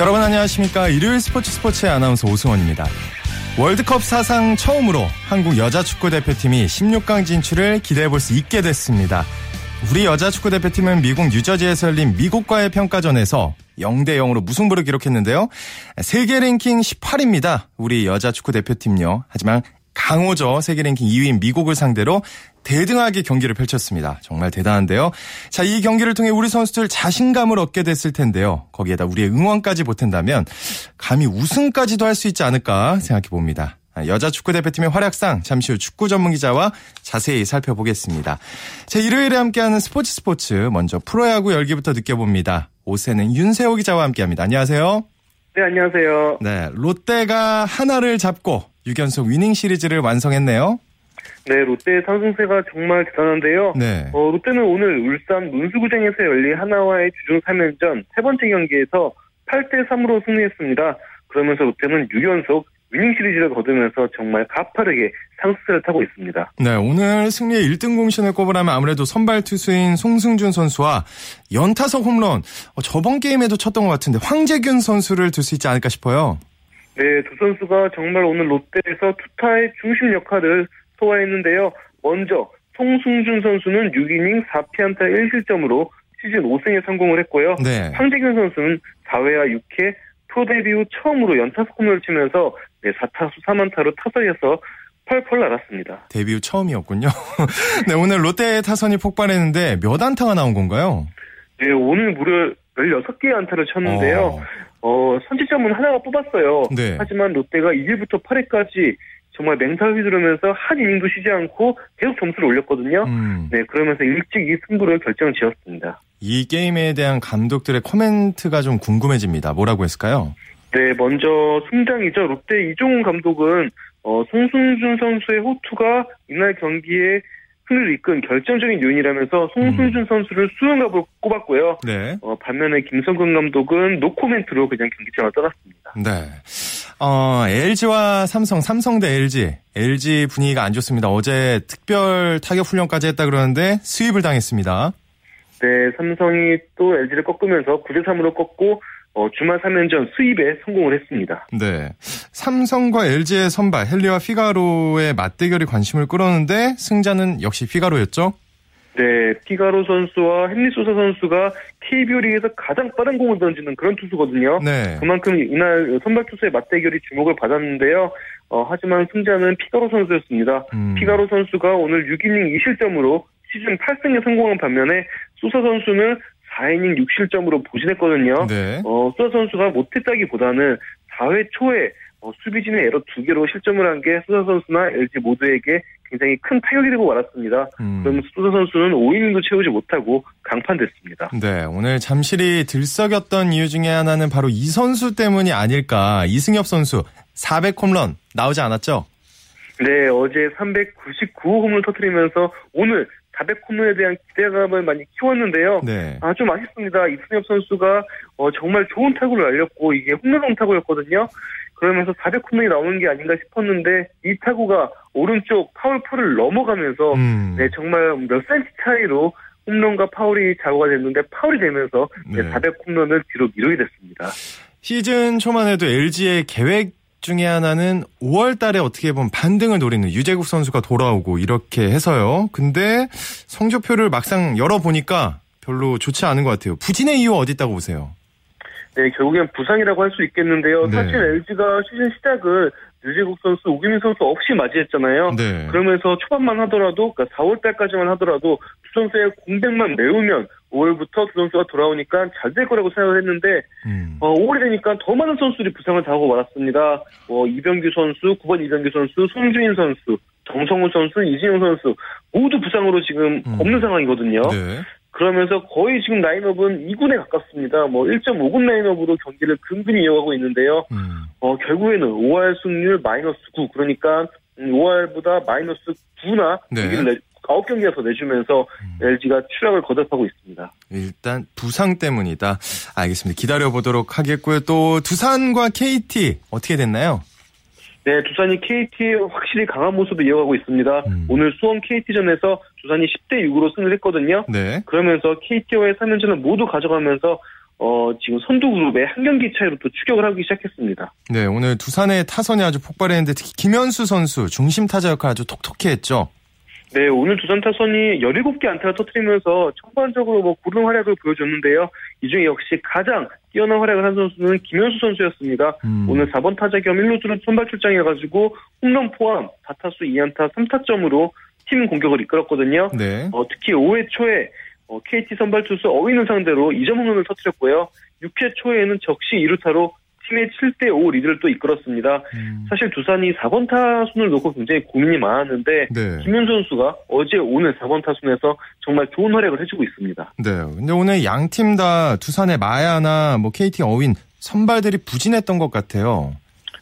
여러분 안녕하십니까. 일요일 스포츠 스포츠의 아나운서 오승원입니다. 월드컵 사상 처음으로 한국 여자 축구 대표팀이 16강 진출을 기대해 볼 수 있게 됐습니다. 우리 여자 축구 대표팀은 미국 뉴저지에서 열린 미국과의 평가전에서 0대 0으로 무승부를 기록했는데요. 세계 랭킹 18입니다. 우리 여자 축구 대표팀요. 하지만 강호죠. 세계 랭킹 2위인 미국을 상대로 대등하게 경기를 펼쳤습니다. 정말 대단한데요. 자, 이 경기를 통해 우리 선수들 자신감을 얻게 됐을 텐데요. 거기에다 우리의 응원까지 보탠다면 감히 우승까지도 할 수 있지 않을까 생각해 봅니다. 여자 축구 대표팀의 활약상 잠시 후 축구 전문 기자와 자세히 살펴보겠습니다. 자, 일요일에 함께하는 스포츠 스포츠 먼저 프로야구 열기부터 느껴봅니다. 오세는 윤세호 기자와 함께합니다. 안녕하세요. 네, 안녕하세요. 네, 롯데가 하나를 잡고 6연속 위닝 시리즈를 완성했네요. 네, 롯데의 상승세가 정말 대단한데요. 네. 어, 롯데는 오늘 울산 문수구장에서 열린 하나와의 주중 3연전 세 번째 경기에서 8대 3으로 승리했습니다. 그러면서 롯데는 6연속 위닝 시리즈를 거두면서 정말 가파르게 상승세를 타고 있습니다. 네, 오늘 승리의 1등 공신을 꼽으라면 아무래도 선발 투수인 송승준 선수와 연타석 홈런 어, 저번 게임에도 쳤던 것 같은데 황재균 선수를 둘수 있지 않을까 싶어요. 네, 두 선수가 정말 오늘 롯데에서 투타의 중심 역할을 소화했는데요. 먼저 송승준 선수는 6이닝 4피안타 1실점으로 시즌 5승에 성공을 했고요. 네. 황재균 선수는 4회와 6회 프로 데뷔 후 처음으로 연타석 홈런을 치면서 네, 4타수 3안타로 타석에서 펄펄 날았습니다. 데뷔 후 처음이었군요. 네, 오늘 롯데 타선이 폭발했는데 몇 안타가 나온 건가요? 네, 오늘 무려 16개의 안타를 쳤는데요. 어, 선취점은 하나가 뽑았어요. 네. 하지만 롯데가 1위부터 8회까지 정말 맹타를 휘두르면서 한 이닝도 쉬지 않고 계속 점수를 올렸거든요. 음, 네, 그러면서 일찍 이 승부를 결정 지었습니다. 이 게임에 대한 감독들의 코멘트가 좀 궁금해집니다. 뭐라고 했을까요? 네, 먼저 승장이죠. 롯데 이종훈 감독은 어, 송승준 선수의 호투가 이날 경기에 승리를 이끈 결정적인 요인이라면서 송승준 선수를 수영갑으로 꼽았고요. 네. 어, 반면에 김성근 감독은 노코멘트로 그냥 경기장을 떠났습니다. 네. 어, LG와 삼성, 삼성 대 LG. LG 분위기가 안 좋습니다. 어제 특별 타격 훈련까지 했다 그러는데 수입을 당했습니다. 네, 삼성이 또 LG를 꺾으면서 9대 3으로 꺾고 어, 주말 3연전 수입에 성공을 했습니다. 네. 삼성과 LG의 선발 헨리와 피가로의 맞대결이 관심을 끌었는데 승자는 역시 피가로였죠. 네, 피가로 선수와 헨리 소사 선수가 KBO 리그에서 가장 빠른 공을 던지는 그런 투수거든요. 네. 그만큼 이날 선발 투수의 맞대결이 주목을 받았는데요. 어, 하지만 승자는 피가로 선수였습니다. 음. 피가로 선수가 오늘 6이닝 2실점으로 시즌 8승에 성공한 반면에 소사 선수는 4이닝 6실점으로 부진했거든요. 네. 어, 소사 선수가 못했다기보다는 4회 초에 어, 수비진의 에러 두 개로 실점을 한게 소사 선수나 LG 모두에게 굉장히 큰 타격이 되고 말았습니다. 음. 그러면서 소사 선수는 5이닝도 채우지 못하고 강판됐습니다. 네, 오늘 잠실이 들썩였던 이유 중에 하나는 바로 이 선수 때문이 아닐까. 이승엽 선수 400홈런 나오지 않았죠? 네, 어제 399홈을 터뜨리면서 오늘 400홈런에 대한 기대감을 많이 키웠는데요. 네. 아, 좀 아쉽습니다. 이승엽 선수가 어, 정말 좋은 타구를 날렸고 이게 홈런 타구였거든요. 그러면서 400홈런이 나오는 게 아닌가 싶었는데 이 타구가 오른쪽 파울풀을 넘어가면서 음. 네, 정말 몇 센치 차이로 홈런과 파울이 자고가 됐는데 파울이 되면서 네. 네. 400홈런을 뒤로 미루게 됐습니다. 시즌 초만 해도 LG의 계획 중에 하나는 5월 달에 어떻게 보면 반등을 노리는 유재국 선수가 돌아오고 이렇게 해서요. 근데 성적표를 막상 열어보니까 별로 좋지 않은 것 같아요. 부진의 이유 어디 있다고 보세요? 네, 결국엔 부상이라고 할 수 있겠는데요. 네. 사실 LG가 시즌 시작을 유재국 선수, 우기민 선수 없이 맞이했잖아요. 네. 그러면서 초반만 하더라도, 그러니까 4월 달까지만 하더라도 두 선수의 공백만 메우면 5월부터 두 선수가 돌아오니까 잘 될 거라고 생각을 했는데, 음. 어, 5월이 되니까 더 많은 선수들이 부상을 당하고 말았습니다. 어, 이병규 선수, 9번 이병규 선수, 송주인 선수, 정성훈 선수, 이진용 선수 모두 부상으로 지금 음. 없는 상황이거든요. 네. 그러면서 거의 지금 라인업은 2군에 가깝습니다. 뭐 1.5군 라인업으로 경기를 근근히 이어가고 있는데요. 음. 어, 결국에는 5할 승률 마이너스 9. 그러니까 5할보다 마이너스 9나 네. 경기를 내, 9경기가 더 내주면서 LG가 추락을 거듭하고 있습니다. 일단 부상 때문이다. 알겠습니다. 기다려보도록 하겠고요. 또 두산과 KT 어떻게 됐나요? 네, 두산이 KT의 확실히 강한 모습을 이어가고 있습니다. 음. 오늘 수원 KT전에서 두산이 10대 6으로 승리를 했거든요. 네. 그러면서 KT와의 3연전을 모두 가져가면서 어, 지금 선두 그룹의 한 경기 차이로 또 추격을 하기 시작했습니다. 네, 오늘 두산의 타선이 아주 폭발했는데 특히 김현수 선수 중심 타자 역할 아주 톡톡히 했죠. 네, 오늘 두산 타선이 17개 안타를 터뜨리면서 전반적으로 뭐 고른 활약을 보여줬는데요. 이 중에 역시 가장 뛰어난 활약을 한 선수는 김현수 선수였습니다. 음. 오늘 4번 타자 겸 1루수로 선발 출장해가지고 홈런 포함 4타수 2안타 3타점으로 팀 공격을 이끌었거든요. 네. 어, 특히 5회 초에 어, KT 선발 투수 어윈을 상대로 2점 홈런을 터뜨렸고요. 6회 초에는 적시 2루타로 팀의 7대5 리드를 또 이끌었습니다. 음. 사실 두산이 4번 타순을 놓고 굉장히 고민이 많았는데 네. 김윤 선수가 어제 오늘 4번 타순에서 정말 좋은 활약을 해주고 있습니다. 네. 근데 오늘 양 팀 다 두산의 마야나 뭐 KT 어윈 선발들이 부진했던 것 같아요.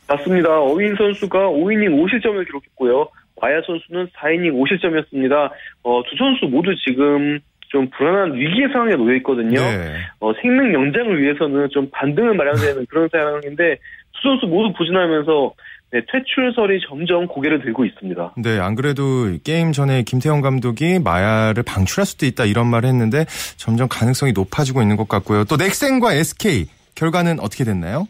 맞습니다. 어윈 선수가 5이닝 5실점을 기록했고요. 마야 선수는 4이닝 5실점이었습니다. 어, 두 선수 모두 지금 좀 불안한 위기의 상황에 놓여 있거든요. 네. 어, 생명 연장을 위해서는 좀 반등을 마련해야 되는 그런 상황인데 두 선수 모두 부진하면서 네, 퇴출설이 점점 고개를 들고 있습니다. 네, 안 그래도 게임 전에 김태형 감독이 마야를 방출할 수도 있다 이런 말을 했는데 점점 가능성이 높아지고 있는 것 같고요. 또 넥센과 SK 결과는 어떻게 됐나요?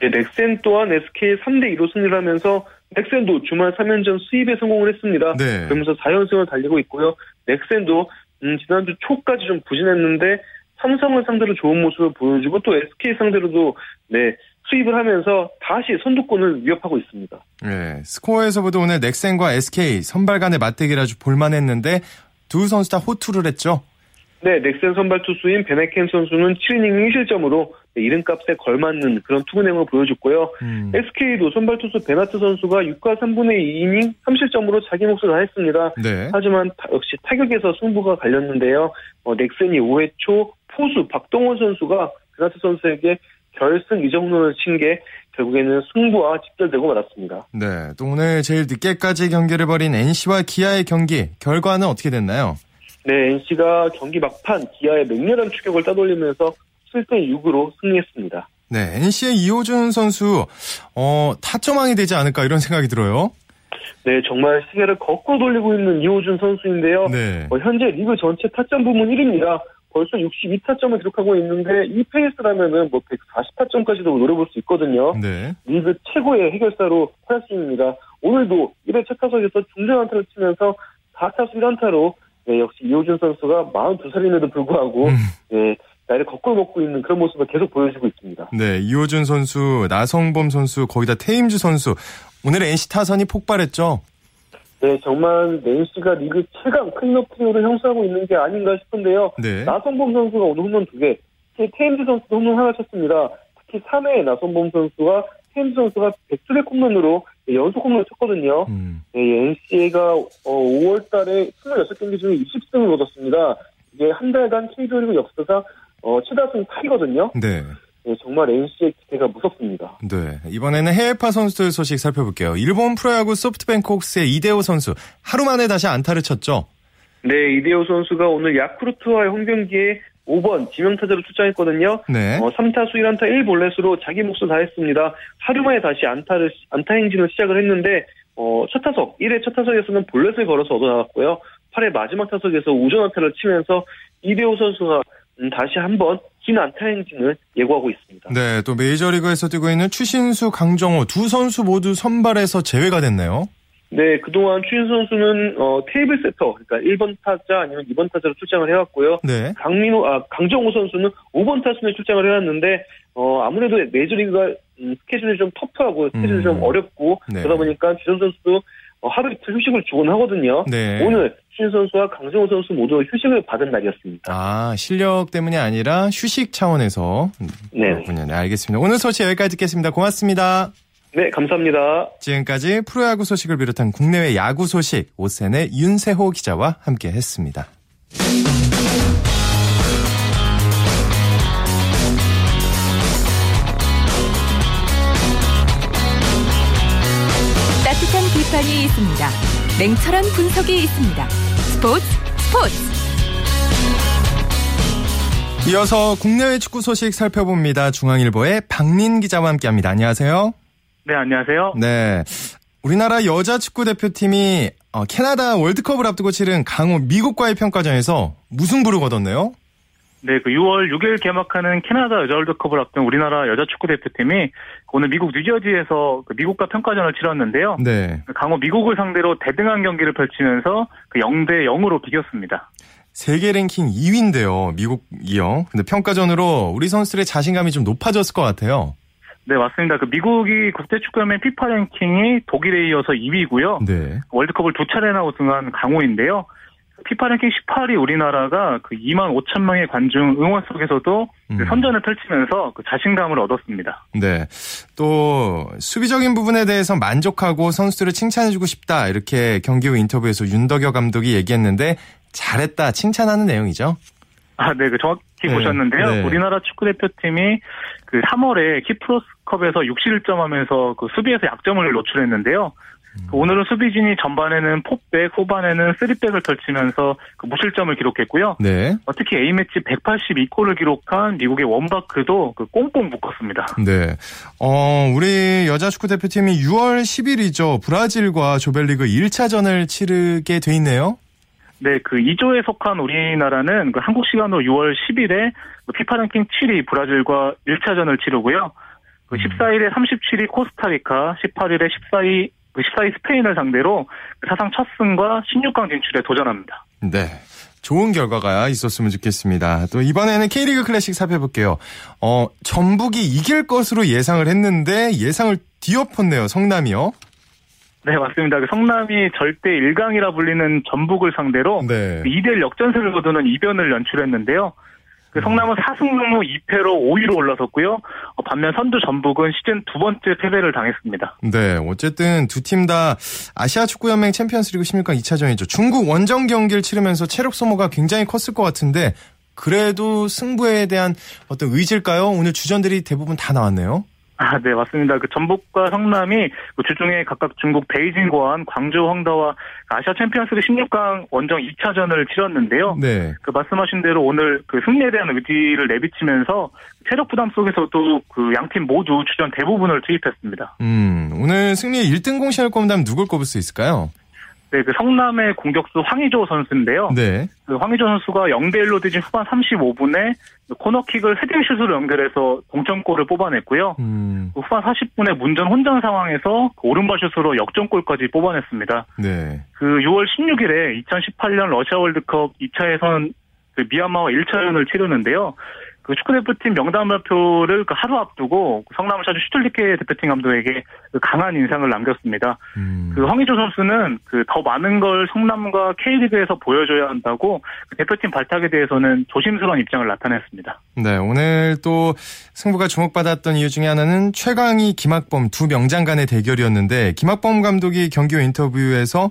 네, 넥센 또한 SK 3대 2로 승리를 하면서 넥센도 주말 3연전 수입에 성공을 했습니다. 네. 그러면서 4연승을 달리고 있고요. 넥센도 음, 지난주 초까지 좀 부진했는데 삼성을 상대로 좋은 모습을 보여주고 또 SK 상대로도 네 수입을 하면서 다시 선두권을 위협하고 있습니다. 네, 스코어에서 봐도 오늘 넥센과 SK 선발 간의 맞대결 아주 볼만했는데 두 선수 다 호투를 했죠. 네, 넥센 선발 투수인 밴헤켄 선수는 7이닝 1실점으로 이름값에 걸맞는 그런 투구 내용을 보여줬고요. 음. SK도 선발 투수 밴와트 선수가 6과 3분의 2이닝 3실점으로 자기 몫을 다했습니다. 네. 하지만 타, 역시 타격에서 승부가 갈렸는데요. 어, 넥센이 5회 초 포수 박동원 선수가 밴와트 선수에게 결승 2점 홈런을 친 게 결국에는 승부와 직결되고 말았습니다. 네, 또 오늘 제일 늦게까지 경기를 벌인 NC와 기아의 경기 결과는 어떻게 됐나요? 네, NC가 경기 막판 기아의 맹렬한 추격을 따돌리면서 7대 6으로 승리했습니다. 네, NC의 이호준 선수 어, 타점왕이 되지 않을까 이런 생각이 들어요. 네, 정말 시계를 거꾸로 돌리고 있는 이호준 선수인데요. 네. 어, 현재 리그 전체 타점 부문 1위입니다. 벌써 62타점을 기록하고 있는데 이 페이스라면은 뭐 140타점까지도 노려볼 수 있거든요. 네. 리그 최고의 해결사로 활약중입니다. 오늘도 1회 첫 타석에서 중전 안타를 치면서 4타수 1안타로 네, 역시 이호준 선수가 42살임에도 불구하고 음. 네, 나이를 거꾸로 먹고 있는 그런 모습을 계속 보여주고 있습니다. 네, 이호준 선수, 나성범 선수, 거기다 테임즈 선수. 오늘 NC 타선이 폭발했죠? 네, 정말 NC가 리그 최강 클린업 트리오를 형성하고 있는 게 아닌가 싶은데요. 네. 나성범 선수가 오늘 홈런 2개, 테임즈 선수도 홈런 하나 쳤습니다. 특히 3회에 나성범 선수가 테임즈 선수가 백투백 홈런으로 연속 홈런을 쳤거든요. 음. 네, NC가 어, 5월 달에 26경기 중에 20승을 얻었습니다. 이게 한 달간 K리그 역사상 어, 최다승 타이거든요. 네. 네, 정말 NC의 기세가 무섭습니다. 네. 이번에는 해외파 선수들 소식 살펴볼게요. 일본 프로야구 소프트뱅크 호크스의 이대호 선수. 하루 만에 다시 안타를 쳤죠? 네, 이대호 선수가 오늘 야쿠르트와의 홈 경기에 5번 지명타자로 출장했거든요. 네. 어, 3타수 1안타 1볼넷으로 자기 몫을 다했습니다. 하루 만에 다시 안타를 안타 행진을 시작을 했는데 어, 첫 타석 1회 첫 타석에서는 볼넷을 걸어서 얻어나갔고요. 8회 마지막 타석에서 우전 안타를 치면서 이대호 선수가 음, 다시 한번 긴 안타 행진을 예고하고 있습니다. 네, 또 메이저리그에서 뛰고 있는 추신수, 강정호 두 선수 모두 선발에서 제외가 됐네요. 네, 그동안 추신수 선수는 어, 테이블 세터, 그러니까 1번 타자 아니면 2번 타자로 출장을 해왔고요. 네. 강민호, 아, 강정호 선수는 5번 타순에 출장을 해왔는데 어, 아무래도 메이저리그가 음, 스케줄이 좀 터프하고 스케줄이 음. 좀 어렵고 네. 그러다 보니까 주전 선수도 어, 하루 이틀 휴식을 주곤 하거든요. 네. 오늘 신 선수와 강정호 선수 모두 휴식을 받은 날이었습니다. 아 실력 때문이 아니라 휴식 차원에서 네. 그렇군요. 네, 알겠습니다. 오늘 소식 여기까지 듣겠습니다. 고맙습니다. 네, 감사합니다. 지금까지 프로야구 소식을 비롯한 국내외 야구 소식 오센의 윤세호 기자와 함께했습니다. 따뜻한 비판이 있습니다. 냉철한 분석이 있습니다. 스포츠 스포츠 이어서 국내외 축구 소식 살펴봅니다. 중앙일보의 박민 기자와 함께합니다. 안녕하세요. 네, 안녕하세요. 네. 우리나라 여자 축구 대표팀이 어, 캐나다 월드컵을 앞두고 치른 강호 미국과의 평가전에서 무승부를 거뒀네요. 네, 그 6월 6일 개막하는 캐나다 여자 월드컵을 앞둔 우리나라 여자 축구 대표팀이 오늘 미국 뉴저지에서 그 미국과 평가전을 치렀는데요. 네. 강호 미국을 상대로 대등한 경기를 펼치면서 그 0대 0으로 비겼습니다. 세계 랭킹 2위인데요. 미국이요. 근데 평가전으로 우리 선수들의 자신감이 좀 높아졌을 것 같아요. 네, 맞습니다. 그 미국이 국제 축구연맹 피파 랭킹이 독일에 이어서 2위고요. 네. 월드컵을 두 차례나 우승한 강호인데요. 피파 랭킹 18위 우리나라가 그 2만 5천 명의 관중 응원 속에서도 그 음. 선전을 펼치면서 그 자신감을 얻었습니다. 네. 또 수비적인 부분에 대해서 만족하고 선수들을 칭찬해주고 싶다 이렇게 경기 후 인터뷰에서 윤덕여 감독이 얘기했는데 잘했다 칭찬하는 내용이죠. 아, 네, 그 정확히 네, 보셨는데요. 네. 우리나라 축구 대표팀이 그 3월에 키프로스컵에서 6실점하면서 그 수비에서 약점을 노출했는데요. 그 오늘은 수비진이 전반에는 포백, 후반에는 쓰리백을 펼치면서 그 무실점을 기록했고요. 네. 어, 특히 A매치 182골을 기록한 미국의 원바크도 그 꽁꽁 묶었습니다. 네. 어, 우리 여자 축구 대표팀이 6월 10일이죠. 브라질과 조별리그 1차전을 치르게 돼 있네요. 네, 그 2조에 속한 우리나라는 그 한국 시간으로 6월 10일에 그 피파 랭킹 7위 브라질과 1차전을 치르고요. 그 14일에 37위 코스타리카, 18일에 14위 그 14위 스페인을 상대로 그 사상 첫 승과 16강 진출에 도전합니다. 네. 좋은 결과가 있었으면 좋겠습니다. 또 이번에는 K리그 클래식 살펴볼게요. 어, 전북이 이길 것으로 예상을 했는데 예상을 뒤엎었네요. 성남이요. 네, 맞습니다. 그 성남이 절대 1강이라 불리는 전북을 상대로 네. 2대1 역전승을 거두는 이변을 연출했는데요. 그 성남은 4승 후 2패로 5위로 올라섰고요. 어, 반면 선두 전북은 시즌 두 번째 패배를 당했습니다. 네, 어쨌든 두 팀 다 아시아 축구연맹 챔피언스리그 16강 2차전이죠. 중국 원정 경기를 치르면서 체력 소모가 굉장히 컸을 것 같은데 그래도 승부에 대한 어떤 의지일까요? 오늘 주전들이 대부분 다 나왔네요. 아, 네, 맞습니다. 그 전북과 성남이 그 주중에 각각 중국 베이징 고안, 광주 황다와 아시아 챔피언스리그 16강 원정 2차전을 치렀는데요. 네. 그 말씀하신 대로 오늘 그 승리에 대한 의지를 내비치면서 체력 부담 속에서도 그 양팀 모두 주전 대부분을 투입했습니다. 음, 오늘 승리의 1등 공신을 꼽는다면 누굴 꼽을 수 있을까요? 네, 그 성남의 공격수 황희조 선수인데요. 네. 그 황희조 선수가 0대1로 뒤진 후반 35분에 코너킥을 헤딩슛으로 연결해서 동점골을 뽑아냈고요. 음, 그 후반 40분에 문전 혼전 상황에서 그 오른발 슛으로 역전골까지 뽑아냈습니다. 네. 그 6월 16일에 2018년 러시아 월드컵 2차 예선 그 미얀마와 1차전을 치르는데요. 그 축구 대표팀 명단 발표를 그 하루 앞두고 성남을 찾은 슈틀리케 대표팀 감독에게 그 강한 인상을 남겼습니다. 음, 그 황희조 선수는 그 더 많은 걸 성남과 K리그에서 보여줘야 한다고 그 대표팀 발탁에 대해서는 조심스러운 입장을 나타냈습니다. 네, 오늘 또 승부가 주목받았던 이유 중에 하나는 최강희, 김학범 두 명장 간의 대결이었는데 김학범 감독이 경기 후 인터뷰에서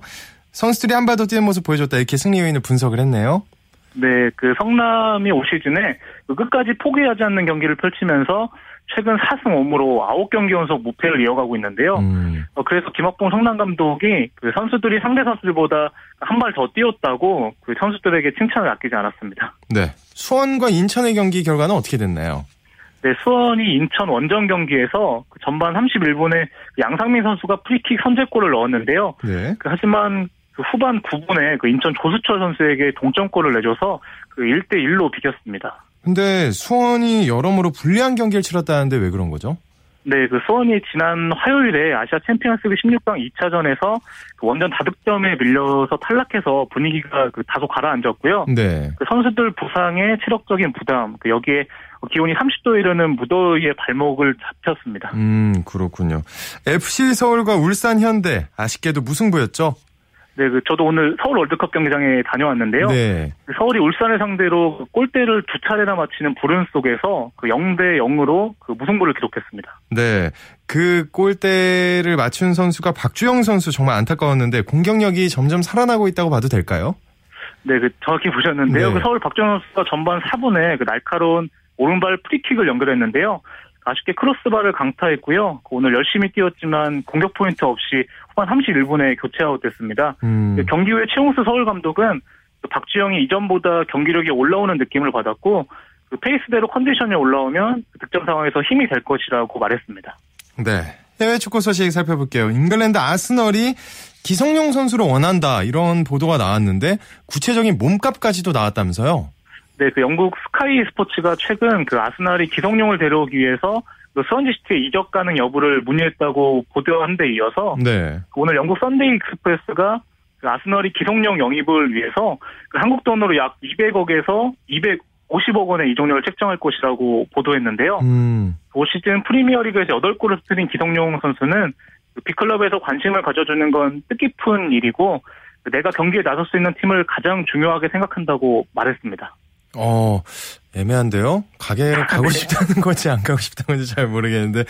선수들이 한발더 뛰는 모습 보여줬다 이렇게 승리 요인을 분석을 했네요. 네, 그 성남이 올 시즌에 그 끝까지 포기하지 않는 경기를 펼치면서 최근 4승 5무로 9경기 연속 무패를 이어가고 있는데요. 음, 어, 그래서 김학봉 성남 감독이 그 선수들이 상대 선수들보다 한 발 더 뛰었다고 그 선수들에게 칭찬을 아끼지 않았습니다. 네. 수원과 인천의 경기 결과는 어떻게 됐나요? 네, 수원이 인천 원정 경기에서 그 전반 31분에 양상민 선수가 프리킥 선제골을 넣었는데요. 네. 그 하지만 그 후반 9분에 그 인천 조수철 선수에게 동점골을 내줘서 그 1대 1로 비겼습니다. 근데 수원이 여러모로 불리한 경기를 치렀다는데 왜 그런 거죠? 네, 그 수원이 지난 화요일에 아시아 챔피언스리그 16강 2차전에서 그 원전 다득점에 밀려서 탈락해서 분위기가 그 다소 가라앉았고요. 네. 그 선수들 부상의 체력적인 부담, 그 여기에 기온이 30도에 이르는 무더위에 발목을 잡혔습니다. 음, 그렇군요. FC 서울과 울산 현대 아쉽게도 무승부였죠? 네, 그 저도 오늘 서울 월드컵 경기장에 다녀왔는데요. 네. 그 서울이 울산을 상대로 그 골대를 두 차례나 맞히는 불운 속에서 그 0대 0으로 그 무승부를 기록했습니다. 네. 그 골대를 맞춘 선수가 박주영 선수 정말 안타까웠는데 공격력이 점점 살아나고 있다고 봐도 될까요? 네, 그 정확히 보셨는데요. 네. 그 서울 박정현 선수가 전반 4분에 그 날카로운 오른발 프리킥을 연결했는데요. 아쉽게 크로스바를 강타했고요. 그 오늘 열심히 뛰었지만 공격 포인트 없이 후반 31분에 교체 아웃됐습니다. 음. 그 경기 후에 최용수 서울 감독은 그 박주영이 이전보다 경기력이 올라오는 느낌을 받았고 그 페이스대로 컨디션이 올라오면 그 득점 상황에서 힘이 될 것이라고 말했습니다. 네. 해외 축구 소식 살펴볼게요. 잉글랜드 아스널이 기성용 선수를 원한다 이런 보도가 나왔는데 구체적인 몸값까지도 나왔다면서요? 네, 그 영국 스카이 스포츠가 최근 그 아스날이 기성용을 데려오기 위해서 그 스완지시티의 이적 가능 여부를 문의했다고 보도한 데 이어서 네. 오늘 영국 썬데이 익스프레스가 그 아스널이 기성용 영입을 위해서 그 한국 돈으로 약 200억에서 250억 원의 이적료를 책정할 것이라고 보도했는데요. 음. 올 시즌 프리미어리그에서 8골을 터뜨린 기성용 선수는 그 B클럽에서 관심을 가져주는 건 뜻깊은 일이고 내가 경기에 나설 수 있는 팀을 가장 중요하게 생각한다고 말했습니다. 어, 애매한데요? 가게로 가고 싶다는 건지 안 가고 싶다는 건지 잘 모르겠는데.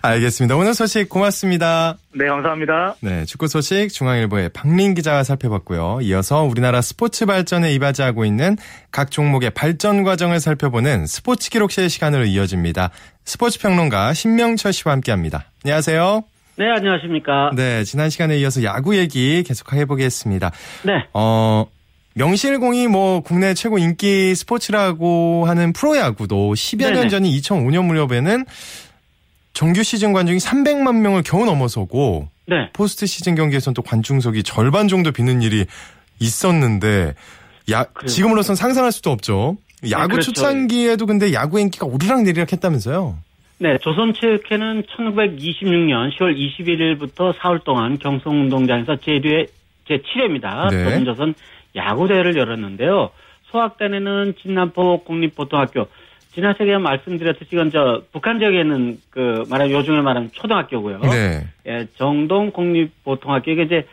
알겠습니다. 오늘 소식 고맙습니다. 네, 감사합니다. 네, 축구 소식 중앙일보의 박린 기자가 살펴봤고요. 이어서 우리나라 스포츠 발전에 이바지하고 있는 각 종목의 발전 과정을 살펴보는 스포츠 기록실 시간으로 이어집니다. 스포츠 평론가 신명철 씨와 함께 합니다. 안녕하세요. 네, 안녕하십니까. 네, 지난 시간에 이어서 야구 얘기 계속 해보겠습니다. 네. 어, 명실공히 뭐 국내 최고 인기 스포츠라고 하는 프로야구도 10여 년 네네. 전인 2005년 무렵에는 정규 시즌 관중이 300만 명을 겨우 넘어서고 네. 포스트 시즌 경기에서는 또 관중석이 절반 정도 비는 일이 있었는데 야 그래요. 지금으로선 상상할 수도 없죠. 야구 그렇죠. 초창기에도 근데 야구 인기가 오르락 내리락 했다면서요. 네, 조선체육회는 1926년 10월 21일부터 사흘 동안 경성운동장에서 제2회, 제7회입니다. 네. 조선조선 야구대회를 열었는데요. 소학단에는 진남포 국립보통학교, 지난 시간에 말씀드렸듯이 이건 저 북한 지역에 있는 그 말하는 요즘에 말하는 초등학교고요. 네. 예, 정동 국립보통학교 이게 이제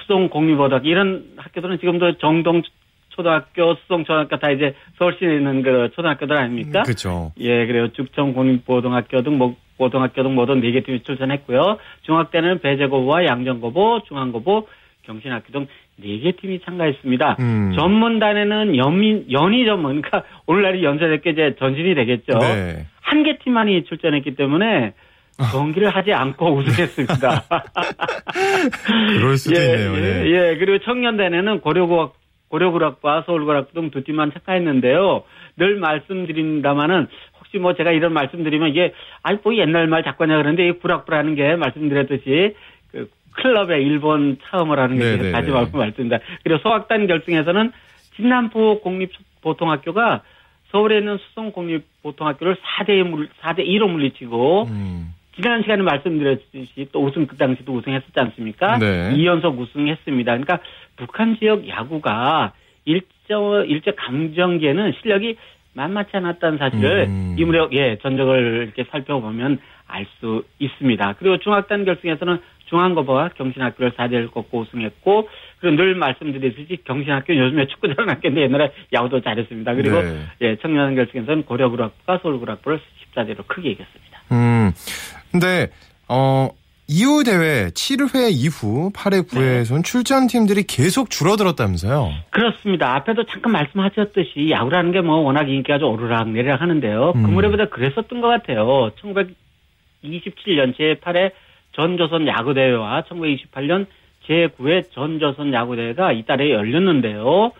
수동 국립고등학교 이런 학교들은 지금도 정동 초등학교, 수동 초등학교 다 이제 서울시에 있는 그 초등학교들 아닙니까? 그렇죠. 예, 그래요. 죽청 국립고등학교 등 뭐, 고등학교 등 모든 네개 팀이 출전했고요. 중학 때는 배제고보와 양정고보, 중앙고보, 경신학교 등 네개 팀이 참가했습니다. 음. 전문단에는 연민, 연희 전문, 그러니까 오늘날이 연세대학교 이제 전신이 되겠죠. 네. 한개 팀만이 출전했기 때문에 경기를 하지 않고 우승했습니다. 그럴 수도 예, 있네요. 예, 예. 예. 그리고 청년단에는 고려고학, 고려구락과 서울구락 등 두 팀만 참가했는데요. 늘 말씀드린다마는 혹시 뭐 제가 이런 말씀드리면 이게 아이 뭐 옛날 말 자꾸 하냐 그러는데 이 구락구라는 게 말씀드렸듯이 그 클럽에 일본 차음을 하는 게. 가지 말고 말씀드립니다. 그리고 소학단 결승에서는 진남포 공립보통학교가 서울에 있는 수성 공립보통학교를 4대 1, 4대 2로 물리치고 음. 지난 시간에 말씀드렸듯이 또 우승 그 당시도 우승했었지 않습니까? 네. 2연속 우승했습니다. 그러니까 북한 지역 야구가 일저 일제 강점기에는 실력이 만만치 않았다는 사실을 음. 이 무렵 예 전적을 이렇게 살펴보면 알 수 있습니다. 그리고 중학단 결승에서는 중앙고보와 경신학교를 4대1 꺾고 우승했고 그리고 늘 말씀드렸듯이 경신학교 요즘에 축구 잘하는 학교인데 옛날에 야구도 잘했습니다. 그리고 네. 예 청년 결승에서는 고려구락부가 서울구락부를 14대로 크게 이겼습니다. 음. 근데 어 이후 대회 7회 이후 8회 9회에서는 출전 팀들이 계속 줄어들었다면서요. 그렇습니다. 앞에도 잠깐 말씀하셨듯이 야구라는 게 뭐 워낙 인기가 좀 오르락 내리락 하는데요. 그 음. 무렵보다 그랬었던 것 같아요. 1927년 제8회 전조선 야구대회와 1928년 제9회 전조선 야구대회가 이달에 열렸는데요.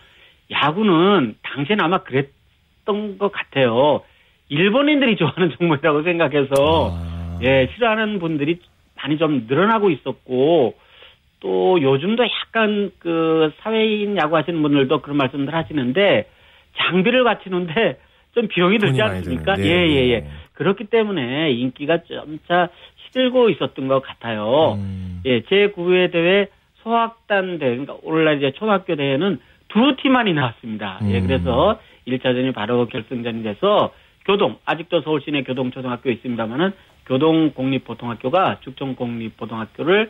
야구는 당시엔 아마 그랬던 것 같아요. 일본인들이 좋아하는 종목이라고 생각해서 아. 예, 싫어하는 분들이 많이 좀 늘어나고 있었고, 또 요즘도 약간 그 사회인 야구 하시는 분들도 그런 말씀들 하시는데, 장비를 갖추는데 좀 비용이 들지 않습니까? 드는, 예, 네, 예, 네. 예. 그렇기 때문에 인기가 점차 시들고 있었던 것 같아요. 음. 예, 제9회 대회 소학단 대회, 그러니까 오늘날 이제 초등학교 대회는 두 팀만이 나왔습니다. 예, 음. 그래서 1차전이 바로 결승전이 돼서 교동, 아직도 서울 시내 교동초등학교 있습니다만은 교동 공립보통학교가 죽전 공립보통학교를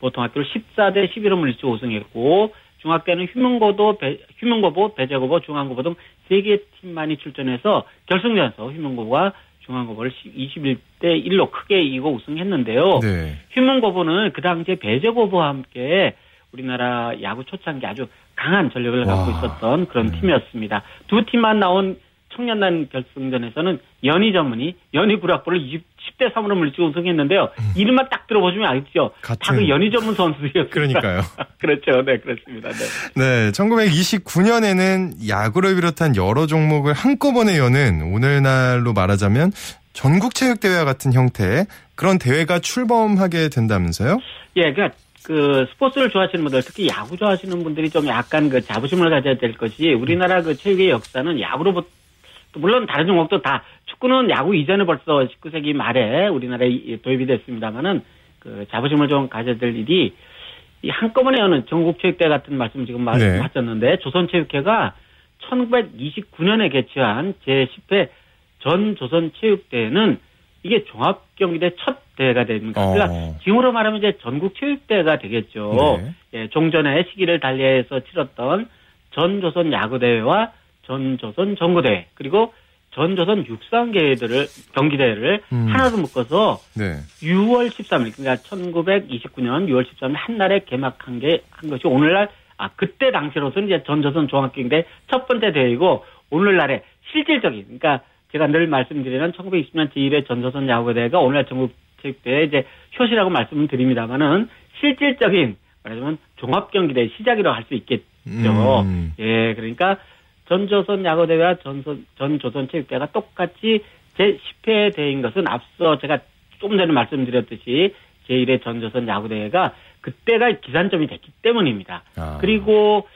보통학교를 14대 11로 물리치고 우승했고 중학교는 휴문고도 배, 휴문고보, 배제고보, 중앙고보 등 세 개 팀만이 출전해서 결승전에서 휴문고가 중앙고보를 21대 1로 크게 이기고 우승했는데요. 네. 휴문고보는 그 당시에 배제 고보와 함께 우리나라 야구 초창기 아주 강한 전력을 갖고 와. 있었던 그런 네. 팀이었습니다. 두 팀만 나온 청년단 결승전에서는 연희 전문이 연희 구락부를 10대 3으로 물리치고 우승했는데요. 이름만 딱 들어보시면 알죠. 음. 같은- 다그 연희 전문 선수였어요. 그러니까요. 그렇죠. 네, 그렇습니다. 네. 네, 1929년에는 야구를 비롯한 여러 종목을 한꺼번에 여는 오늘날로 말하자면 전국 체육 대회와 같은 형태의 그런 대회가 출범하게 된다면서요? 예, 그러니까 그 스포츠를 좋아하시는 분들, 특히 야구 좋아하시는 분들이 좀 약간 그 자부심을 가져야 될 것이 우리나라 그 체육의 역사는 야구로부터 물론 다른 종목도 다 축구는 야구 이전에 벌써 19세기 말에 우리나라에 도입이 됐습니다만은 그 자부심을 좀 가져야 될 일이 이 한꺼번에 여는 전국체육대 같은 말씀 지금 네. 하셨는데 조선체육회가 1929년에 개최한 제10회 전 조선체육대회는 이게 종합경기대 첫 대회가 됩니다. 어. 그러니까 지금으로 말하면 이제 전국체육대회가 되겠죠. 네. 예, 종전에 시기를 달리해서 치렀던 전 조선 야구대회와 전조선 전구대회 그리고 전조선 육상계회들을 경기대회를 음. 하나로 묶어서 네. 6월 13일 그러니까 1929년 6월 13일 한 날에 개막한 게 한 것이 오늘날 아 그때 당시로서는 이제 전조선 종합경기대 첫 번째 대회이고 오늘날의 실질적인 그러니까 제가 늘 말씀드리는 1920년 제1회 전조선 야구대회가 오늘날 전국 체육대회 이제 효시라고 말씀을 드립니다만은 실질적인 말하자면 종합경기대 시작이라고 할 수 있겠죠. 음. 예, 그러니까 전조선 야구대회와 전선, 전조선 체육대회가 똑같이 제10회 대회인 것은 앞서 제가 조금 전에 말씀드렸듯이 제1회 전조선 야구대회가 그때가 기산점이 됐기 때문입니다. 아. 그리고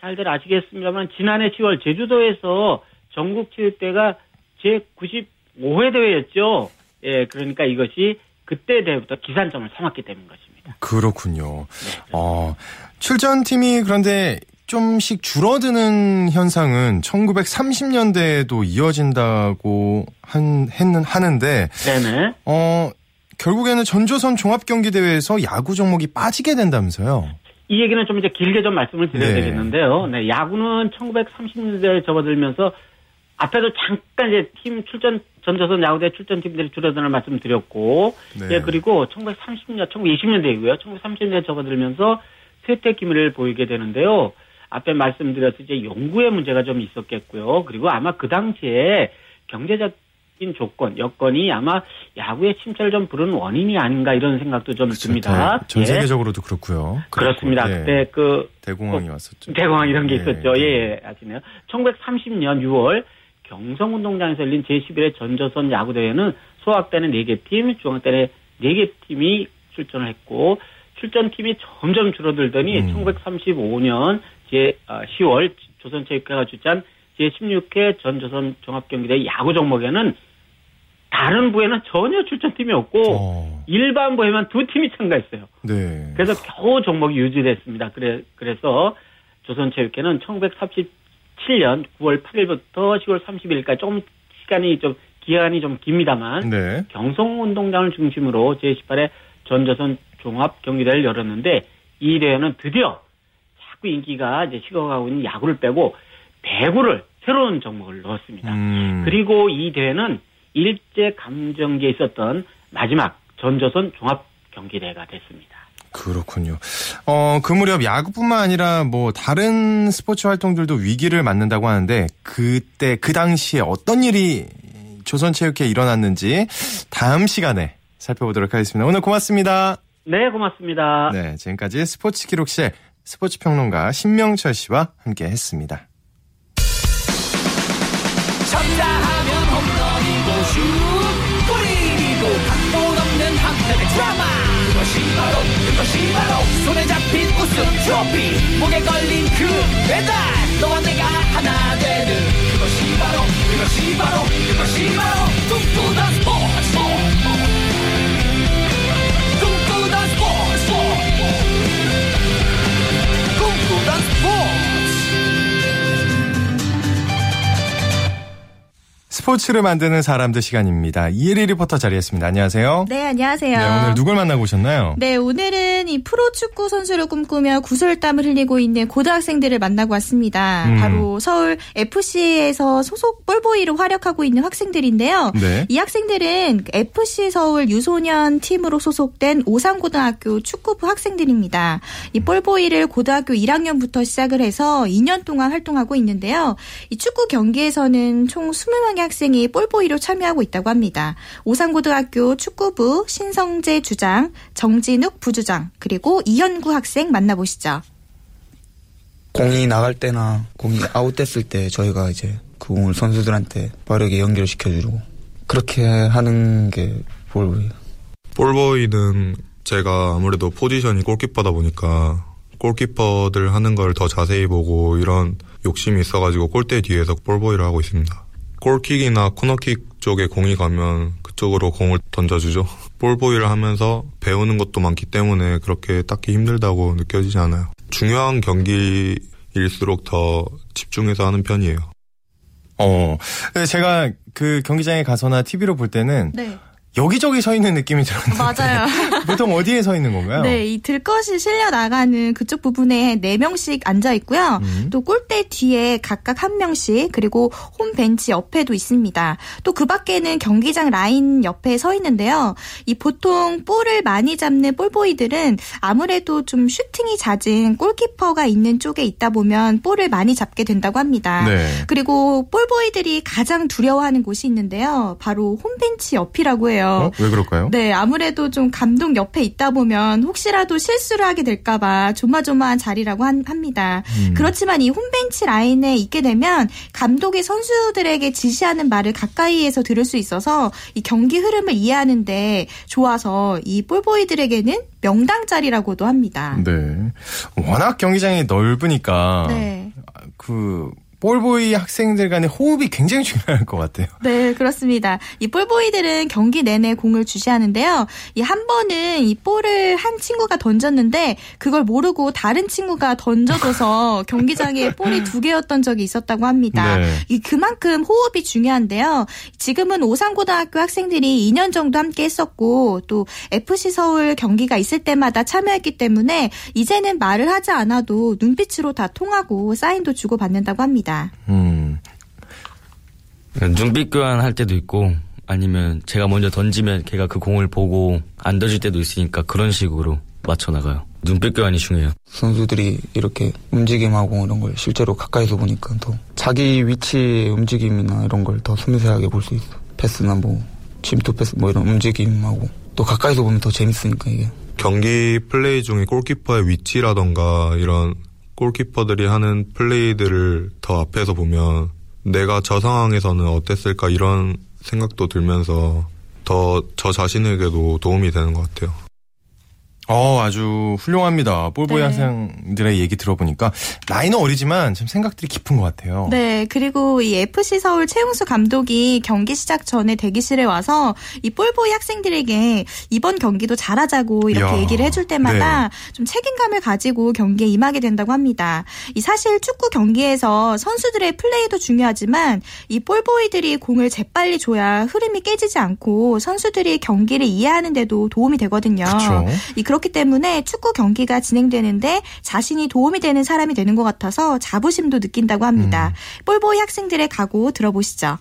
잘들 아시겠습니다만 지난해 10월 제주도에서 전국체육대회가 제95회 대회였죠. 예, 그러니까 이것이 그때 대회부터 기산점을 삼았기 때문인 것입니다. 그렇군요. 네. 어, 출전팀이 그런데 좀씩 줄어드는 현상은 1930년대에도 이어진다고 한, 했는, 하는데, 네네. 어, 결국에는 전조선 종합경기대회에서 야구 종목이 빠지게 된다면서요? 이 얘기는 좀 이제 길게 좀 말씀을 드려야 네. 되겠는데요. 네, 야구는 1930년대에 접어들면서 앞에도 잠깐 이제 팀 출전 전조선 야구대 출전 팀들이 줄어드는 말씀 드렸고, 네. 예 그리고 1930년, 1920년대이고요. 1930년대에 접어들면서 쇠퇴 기미를 보이게 되는데요. 앞에 말씀드렸듯이 연구의 문제가 좀 있었겠고요. 그리고 아마 그 당시에 경제적인 조건, 여건이 아마 야구의 침체를 좀 부르는 원인이 아닌가 이런 생각도 좀 듭니다. 네, 전 예. 세계적으로도 그렇고요. 그렇습니다. 예. 그때 그 대공황이 왔었죠. 대공황 이런 게 예, 있었죠. 네. 예, 예, 아시네요. 1930년 6월 경성운동장에서 열린 제11회 전조선 야구대회는 소학대는 4개 팀, 중학대는 4개 팀이 출전을 했고 출전팀이 점점 줄어들더니 음. 1935년 제 10월 조선체육회가 주최한 제16회 전조선 종합경기대 야구 종목에는 다른 부에는 전혀 출전팀이 없고 어, 일반 부에만 두 팀이 참가했어요. 네. 그래서 겨우 종목이 유지됐습니다. 그래, 그래서 조선체육회는 1937년 9월 8일부터 10월 31일까지 조금 시간이 좀, 기간이 좀 깁니다만, 네. 경성운동장을 중심으로 제18회 전조선 종합 경기대회를 열었는데, 이 대회는 드디어 자꾸 인기가 이제 식어가고 있는 야구를 빼고 배구를 새로운 종목을 넣었습니다. 음. 그리고 이 대회는 일제 감정기에 있었던 마지막 전조선 종합 경기대회가 됐습니다. 그렇군요. 어, 그 무렵 야구뿐만 아니라 뭐 다른 스포츠 활동들도 위기를 맞는다고 하는데 그때 그 당시에 어떤 일이 조선체육회에 일어났는지 다음 시간에 살펴보도록 하겠습니다. 오늘 고맙습니다. 네, 고맙습니다. 네, 지금까지 스포츠 기록실 스포츠 평론가 신명철 씨와 함께 했습니다. 그것이 바로 그것이 바로 걸린 그 바로 꿈꾸던 스포츠 스포츠를 만드는 사람들 시간입니다. 이혜리 리포터 자리했습니다. 안녕하세요. 네, 안녕하세요. 네, 오늘 누굴 만나고 오셨나요? 네, 오늘은 이 프로축구 선수를 꿈꾸며 구슬땀을 흘리고 있는 고등학생들을 만나고 왔습니다. 음. 바로 서울 FC에서 소속 볼보이로 활약하고 있는 학생들인데요. 네. 이 학생들은 FC 서울 유소년 팀으로 소속된 오산고등학교 축구부 학생들입니다. 이 볼보이를 고등학교 1학년부터 시작을 해서 2년 동안 활동하고 있는데요. 이 축구 경기에서는 총 20명의 학생이 볼보이로 참여하고 있다고 합니다. 오산고등학교 축구부 신성재 주장, 정진욱 부주장, 그리고 이현구 학생 만나보시죠. 공이 나갈 때나 공이 아웃됐을 때 저희가 이제 그 공을 선수들한테 빠르게 연결 시켜주고 그렇게 하는 게 볼보이에요. 볼보이는 제가 아무래도 포지션이 골키퍼다 보니까 골키퍼들 하는 걸 더 자세히 보고 이런 욕심이 있어가지고 골대 뒤에서 볼보이를 하고 있습니다. 골킥이나 코너킥 쪽에 공이 가면 그쪽으로 공을 던져주죠. 볼보이를 하면서 배우는 것도 많기 때문에 그렇게 딱히 힘들다고 느껴지지 않아요. 중요한 경기일수록 더 집중해서 하는 편이에요. 어, 제가 그 경기장에 가서나 TV로 볼 때는 네. 여기저기 서 있는 느낌이 들었는데 맞아요. 보통 어디에 서 있는 건가요? 네, 이 들것이 실려 나가는 그쪽 부분에 네 명씩 앉아 있고요. 음. 또 골대 뒤에 각각 한 명씩 그리고 홈 벤치 옆에도 있습니다. 또 그 밖에는 경기장 라인 옆에 서 있는데요. 이 보통 볼을 많이 잡는 볼보이들은 아무래도 좀 슈팅이 잦은 골키퍼가 있는 쪽에 있다 보면 볼을 많이 잡게 된다고 합니다. 네. 그리고 볼보이들이 가장 두려워하는 곳이 있는데요. 바로 홈 벤치 옆이라고 해요. 어? 왜 그럴까요? 네, 아무래도 좀 감독 옆에 있다 보면 혹시라도 실수를 하게 될까봐 조마조마한 자리라고 한- 합니다. 음. 그렇지만 이 홈벤치 라인에 있게 되면 감독이 선수들에게 지시하는 말을 가까이에서 들을 수 있어서 이 경기 흐름을 이해하는데 좋아서 이 볼보이들에게는 명당 자리라고도 합니다. 네. 워낙 경기장이 넓으니까 네. 그 볼보이 학생들 간의 호흡이 굉장히 중요할 것 같아요. 네, 그렇습니다. 이 볼보이들은 경기 내내 공을 주시하는데요. 이 한 번은 이 볼을 한 친구가 던졌는데 그걸 모르고 다른 친구가 던져줘서 경기장에 볼이 두 개였던 적이 있었다고 합니다. 네. 이 그만큼 호흡이 중요한데요. 지금은 오산고등학교 학생들이 2년 정도 함께 했었고 또 FC 서울 경기가 있을 때마다 참여했기 때문에 이제는 말을 하지 않아도 눈빛으로 다 통하고 사인도 주고 받는다고 합니다. 음. 눈빛 교환할 때도 있고 아니면 제가 먼저 던지면 걔가 그 공을 보고 안 던질 때도 있으니까 그런 식으로 맞춰 나가요. 눈빛 교환이 중요해요. 선수들이 이렇게 움직임하고 이런 걸 실제로 가까이서 보니까 더 자기 위치의 움직임이나 이런 걸 더 섬세하게 볼 수 있어. 패스나 뭐 침투 패스 뭐 이런 움직임하고 또 가까이서 보면 더 재밌으니까 이게. 경기 플레이 중에 골키퍼의 위치라던가 이런 골키퍼들이 하는 플레이들을 더 앞에서 보면 내가 저 상황에서는 어땠을까 이런 생각도 들면서 더 저 자신에게도 도움이 되는 것 같아요. 어, 아주 훌륭합니다. 볼보이 네. 학생들의 얘기 들어보니까 나이는 어리지만 참 생각들이 깊은 것 같아요. 네, 그리고 이 FC 서울 최웅수 감독이 경기 시작 전에 대기실에 와서 이 볼보이 학생들에게 이번 경기도 잘하자고 이렇게 이야, 얘기를 해줄 때마다 네. 좀 책임감을 가지고 경기에 임하게 된다고 합니다. 이 사실 축구 경기에서 선수들의 플레이도 중요하지만 이 볼보이들이 공을 재빨리 줘야 흐름이 깨지지 않고 선수들이 경기를 이해하는데도 도움이 되거든요. 그렇죠. 이 그렇 기 때문에 축구 경기가 진행되는데 자신이 도움이 되는 사람이 되는 것 같아서 자부심도 느낀다고 합니다. 음. 볼보이 학생들의 각오 들어보시죠.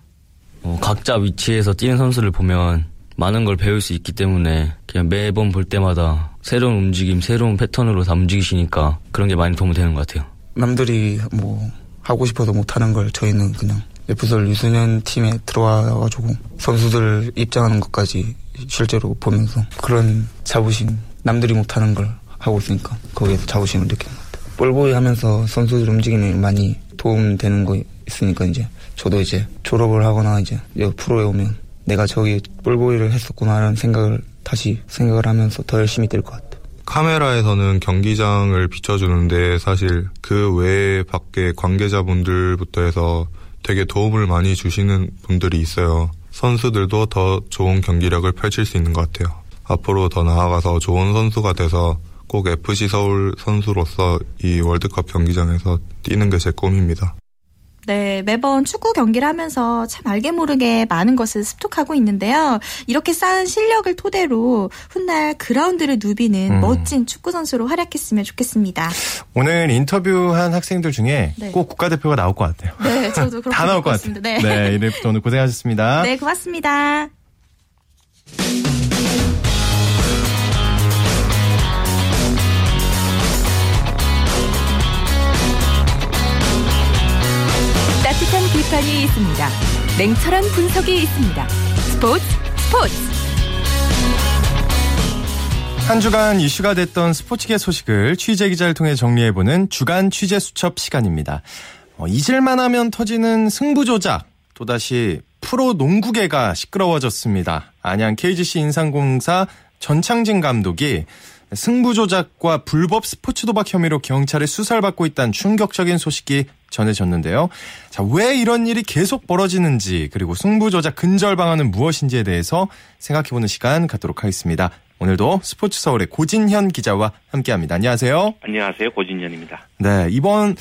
어, 각자 위치에서 뛰는 선수를 보면 많은 걸 배울 수 있기 때문에 그냥 매번 볼 때마다 새로운 움직임, 새로운 패턴으로 다 움직이시니까 그런 게 많이 도움이 되는 것 같아요. 남들이 뭐 하고 싶어서 못하는 걸 저희는 그냥 F설 유소년 팀에 들어와가지고 선수들 입장하는 것까지 실제로 보면서 그런 자부심 남들이 못하는 걸 하고 있으니까 거기에서 자부심을 느끼는 것 같아요. 볼보이 하면서 선수들 움직임이 많이 도움되는 거 있으니까 이제 저도 이제 졸업을 하거나 이제 프로에 오면 내가 저기 볼보이를 했었구나라는 생각을 다시 생각을 하면서 더 열심히 뛸 것 같아요. 카메라에서는 경기장을 비춰주는데 사실 그 외에 밖에 관계자분들부터 해서 되게 도움을 많이 주시는 분들이 있어요. 선수들도 더 좋은 경기력을 펼칠 수 있는 것 같아요. 앞으로 더 나아가서 좋은 선수가 돼서 꼭 FC 서울 선수로서 이 월드컵 경기장에서 뛰는 게 제 꿈입니다. 네, 매번 축구 경기를 하면서 참 알게 모르게 많은 것을 습득하고 있는데요. 이렇게 쌓은 실력을 토대로 훗날 그라운드를 누비는 음. 멋진 축구 선수로 활약했으면 좋겠습니다. 오늘 인터뷰한 학생들 중에 네. 꼭 국가대표가 나올 것 같아요. 네, 저도 그렇게 다 나올 것 같습니다. 네. 네, 이래부터 오늘 고생하셨습니다. 네, 고맙습니다. 따뜻한 비판이 있습니다. 냉철한 분석이 있습니다. 스포츠 스포츠 한 주간 이슈가 됐던 스포츠계 소식을 취재 기자를 통해 정리해보는 주간 취재 수첩 시간입니다. 어, 잊을만 하면 터지는 승부 조작, 또다시 프로 농구계가 시끄러워졌습니다. 안양 KGC 인상공사 전창진 감독이 승부 조작과 불법 스포츠 도박 혐의로 경찰에 수사를 받고 있다는 충격적인 소식이 전해졌는데요. 자, 왜 이런 일이 계속 벌어지는지 그리고 승부 조작 근절 방안은 무엇인지에 대해서 생각해보는 시간 갖도록 하겠습니다. 오늘도 스포츠 서울의 고진현 기자와 함께합니다. 안녕하세요. 안녕하세요. 고진현입니다. 네, 이번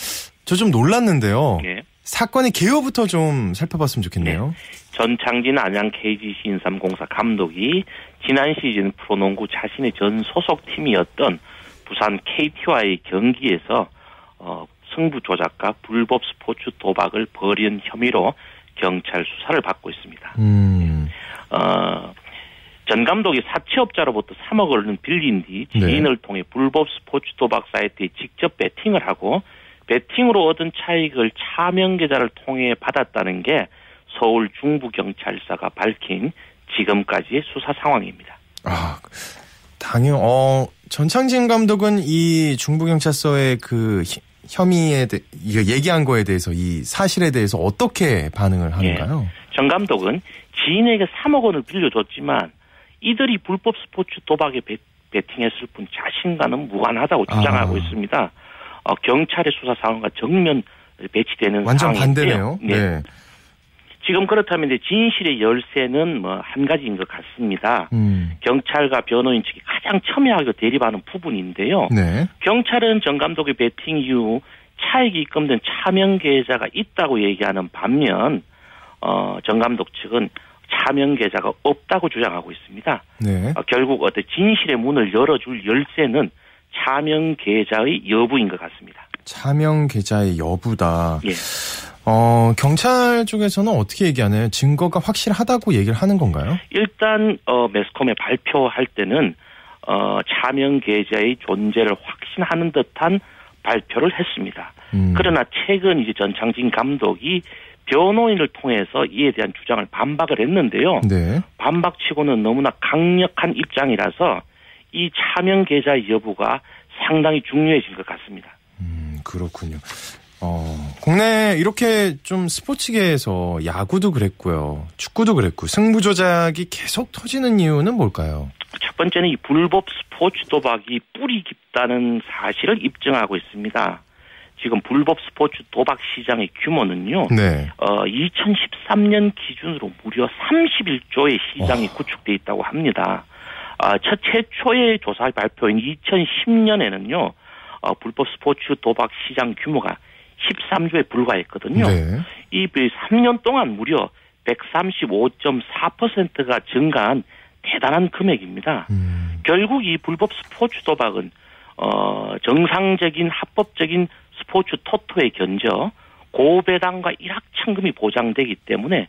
저 좀 놀랐는데요. 네. 사건의 개요부터 좀 살펴봤으면 좋겠네요. 전창진 안양 KGC 인삼공사 감독이 지난 시즌 프로농구 자신의 전 소속 팀이었던 부산 KT와의 경기에서 어, 승부 조작과 불법 스포츠 도박을 벌인 혐의로 경찰 수사를 받고 있습니다. 음, 어, 전 감독이 사채업자로부터 3억 원을 빌린 뒤 지인을 통해 불법 스포츠 도박 사이트에 직접 베팅을 하고 베팅으로 얻은 차익을 차명 계좌를 통해 받았다는 게 서울 중부경찰서가 밝힌 지금까지의 수사 상황입니다. 아, 당연, 어, 전창진 감독은 이 중부경찰서의 그 히- 혐의에 대, 이거 얘기한 거에 대해서 이 사실에 대해서 어떻게 반응을 하는가요? 전 감독은 지인에게 3억 원을 빌려줬지만 이들이 불법 스포츠 도박에 베, 베팅했을 뿐 자신과는 무관하다고 주장하고 아. 있습니다. 어, 경찰의 수사 상황과 정면 배치되는 완전 상황인데요. 반대네요. 네. 지금 그렇다면 이제 진실의 열쇠는 뭐 한 가지인 것 같습니다. 음, 경찰과 변호인 측이 가장 첨예하게 대립하는 부분인데요. 네. 경찰은 전 감독의 베팅 이후 차익이 입금된 차명 계좌가 있다고 얘기하는 반면 어, 전 감독 측은 차명 계좌가 없다고 주장하고 있습니다. 네. 어, 결국 어떤 진실의 문을 열어줄 열쇠는 차명 계좌의 여부인 것 같습니다. 차명 계좌의 여부다. 예. 어, 경찰 쪽에서는 어떻게 얘기하나요? 증거가 확실하다고 얘기를 하는 건가요? 일단 어, 매스컴에 발표할 때는 어, 차명 계좌의 존재를 확신하는 듯한 발표를 했습니다. 음, 그러나 최근 이제 전창진 감독이 변호인을 통해서 이에 대한 주장을 반박을 했는데요. 네. 반박치고는 너무나 강력한 입장이라서 이 차명 계좌 여부가 상당히 중요해진 것 같습니다. 음, 그렇군요. 어, 국내 이렇게 좀 스포츠계에서 야구도 그랬고요. 축구도 그랬고 승부 조작이 계속 터지는 이유는 뭘까요? 첫 번째는 이 불법 스포츠 도박이 뿌리 깊다는 사실을 입증하고 있습니다. 지금 불법 스포츠 도박 시장의 규모는요. 네. 어, 2013년 기준으로 무려 31조의 시장이 어. 구축돼 있다고 합니다. 아, 첫 최초의 조사 발표인 2010년에는요. 어, 불법 스포츠 도박 시장 규모가 13조에 불과했거든요. 네. 이 3년 동안 무려 135.4%가 증가한 대단한 금액입니다. 음, 결국 이 불법 스포츠 도박은 어 정상적인 합법적인 스포츠 토토에 견저 고배당과 일확천금이 보장되기 때문에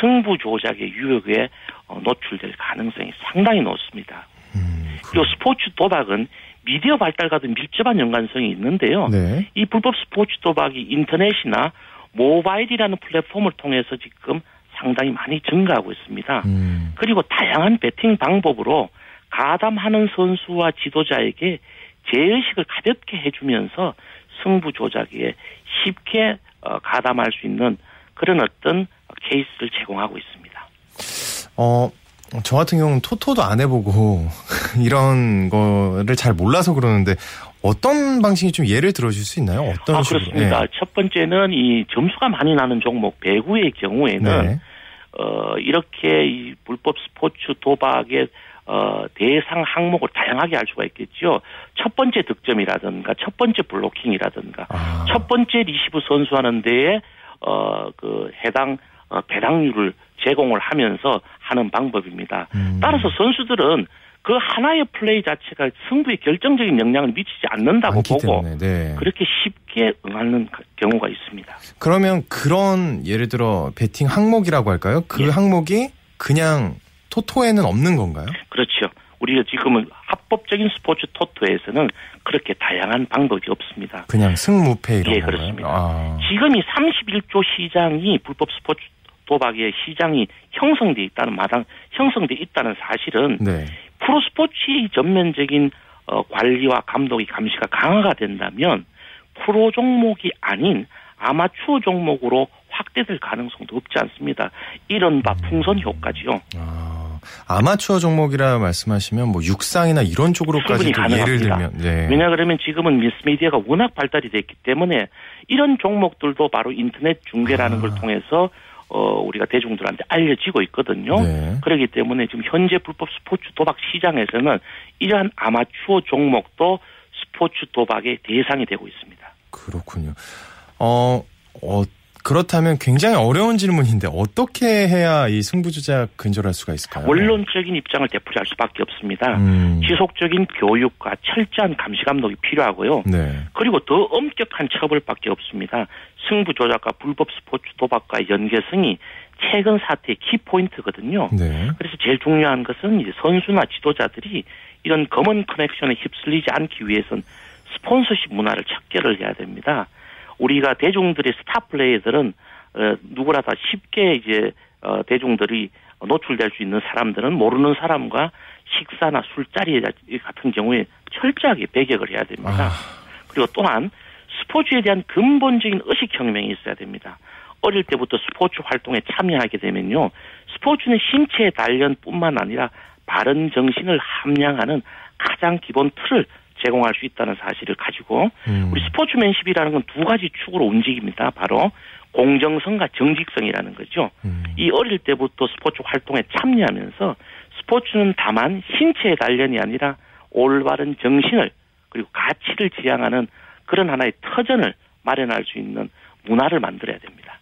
승부 조작의 유혹에 어, 노출될 가능성이 상당히 높습니다. 음, 또 스포츠 도박은 미디어 발달과도 밀접한 연관성이 있는데요. 네. 이 불법 스포츠 도박이 인터넷이나 모바일이라는 플랫폼을 통해서 지금 상당히 많이 증가하고 있습니다. 음, 그리고 다양한 배팅 방법으로 가담하는 선수와 지도자에게 제의식을 가볍게 해주면서 승부 조작에 쉽게 어, 가담할 수 있는 그런 어떤 케이스를 제공하고 있습니다. 어, 저 같은 경우는 토토도 안 해보고 이런 거를 잘 몰라서 그러는데 어떤 방식이 좀 예를 들어줄 수 있나요? 어떤 아, 식으로? 그렇습니다. 예. 첫 번째는 이 점수가 많이 나는 종목 배구의 경우에는 네. 어, 이렇게 이 불법 스포츠 도박의 어, 대상 항목을 다양하게 할 수가 있겠죠. 첫 번째 득점이라든가 첫 번째 블로킹이라든가 아, 첫 번째 리시브 선수하는 데에 어, 그 해당 어, 배당률을 제공을 하면서 하는 방법입니다. 음. 따라서 선수들은 그 하나의 플레이 자체가 승부에 결정적인 영향을 미치지 않는다고 보고 네. 그렇게 쉽게 응하는 경우가 있습니다. 그러면 그런 예를 들어 베팅 항목이라고 할까요? 그 예. 항목이 그냥 토토에는 없는 건가요? 그렇죠. 우리가 지금은 합법적인 스포츠 토토에서는 그렇게 다양한 방법이 없습니다. 그냥 승무패 이런 예, 건가요? 그렇습니다. 아, 지금 이 31조 시장이 불법 스포츠 도박의 시장이 형성돼 있다는 마당 형성돼 있다는 사실은 네. 프로 스포츠의 전면적인 어, 관리와 감독이 감시가 강화가 된다면 프로 종목이 아닌 아마추어 종목으로 확대될 가능성도 없지 않습니다. 이른바 풍선 효과지요. 아, 아마추어 종목이라 말씀하시면 뭐 육상이나 이런 쪽으로까지 예를 들면 네. 왜냐 그러면 지금은 미스미디어가 워낙 발달이 됐기 때문에 이런 종목들도 바로 인터넷 중계라는 아. 걸 통해서 어, 우리가 대중들한테 알려지고 있거든요. 네. 그렇기 때문에 지금 현재 불법 스포츠 도박 시장에서는 이러한 아마추어 종목도 스포츠 도박의 대상이 되고 있습니다. 그렇군요. 어, 어 그렇다면 굉장히 어려운 질문인데 어떻게 해야 이 승부조작 근절할 수가 있을까요? 원론적인 입장을 되풀이할 수밖에 없습니다. 음. 지속적인 교육과 철저한 감시 감독이 필요하고요. 네. 그리고 더 엄격한 처벌밖에 없습니다. 승부 조작과 불법 스포츠 도박과의 연계성이 최근 사태의 키포인트거든요. 네. 그래서 제일 중요한 것은 이제 선수나 지도자들이 이런 검은 커넥션에 휩쓸리지 않기 위해선 스폰서십 문화를 척결을 해야 됩니다. 우리가 대중들의 스타 플레이들은 어, 누구나 다 쉽게 이제 어, 대중들이 노출될 수 있는 사람들은 모르는 사람과 식사나 술자리 같은 경우에 철저하게 배격을 해야 됩니다. 아. 그리고 또한 스포츠에 대한 근본적인 의식 혁명이 있어야 됩니다. 어릴 때부터 스포츠 활동에 참여하게 되면요. 스포츠는 신체 단련뿐만 아니라 바른 정신을 함양하는 가장 기본 틀을 제공할 수 있다는 사실을 가지고 음. 우리 스포츠맨십이라는 건 두 가지 축으로 움직입니다. 바로 공정성과 정직성이라는 거죠. 음. 이 어릴 때부터 스포츠 활동에 참여하면서 스포츠는 다만 신체의 단련이 아니라 올바른 정신을 그리고 가치를 지향하는 그런 하나의 터전을 마련할 수 있는 문화를 만들어야 됩니다.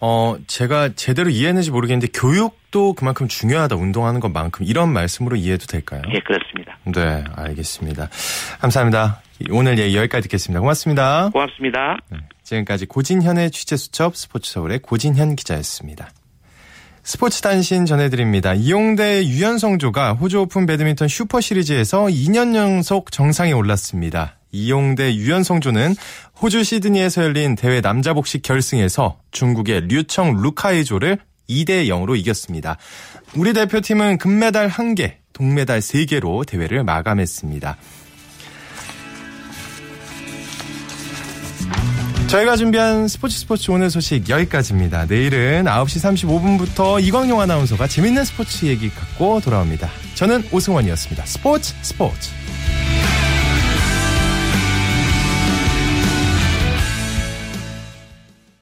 어, 제가 제대로 이해했는지 모르겠는데 교육도 그만큼 중요하다. 운동하는 것만큼 이런 말씀으로 이해도 될까요? 네, 그렇습니다. 네, 알겠습니다. 감사합니다. 오늘 얘기 여기까지 듣겠습니다. 고맙습니다. 고맙습니다. 네, 지금까지 고진현의 취재수첩 스포츠서울의 고진현 기자였습니다. 스포츠 단신 전해드립니다. 이용대 유연성조가 호주 오픈 배드민턴 슈퍼 시리즈에서 2년 연속 정상에 올랐습니다. 이용대 유연성조는 호주 시드니에서 열린 대회 남자 복식 결승에서 중국의 류청 루카이조를 2대 0으로 이겼습니다. 우리 대표팀은 금메달 1개, 동메달 3개로 대회를 마감했습니다. 저희가 준비한 스포츠 스포츠 오늘 소식 여기까지입니다. 내일은 9시 35분부터 이광용 아나운서가 재밌는 스포츠 얘기 갖고 돌아옵니다. 저는 오승원이었습니다. 스포츠 스포츠.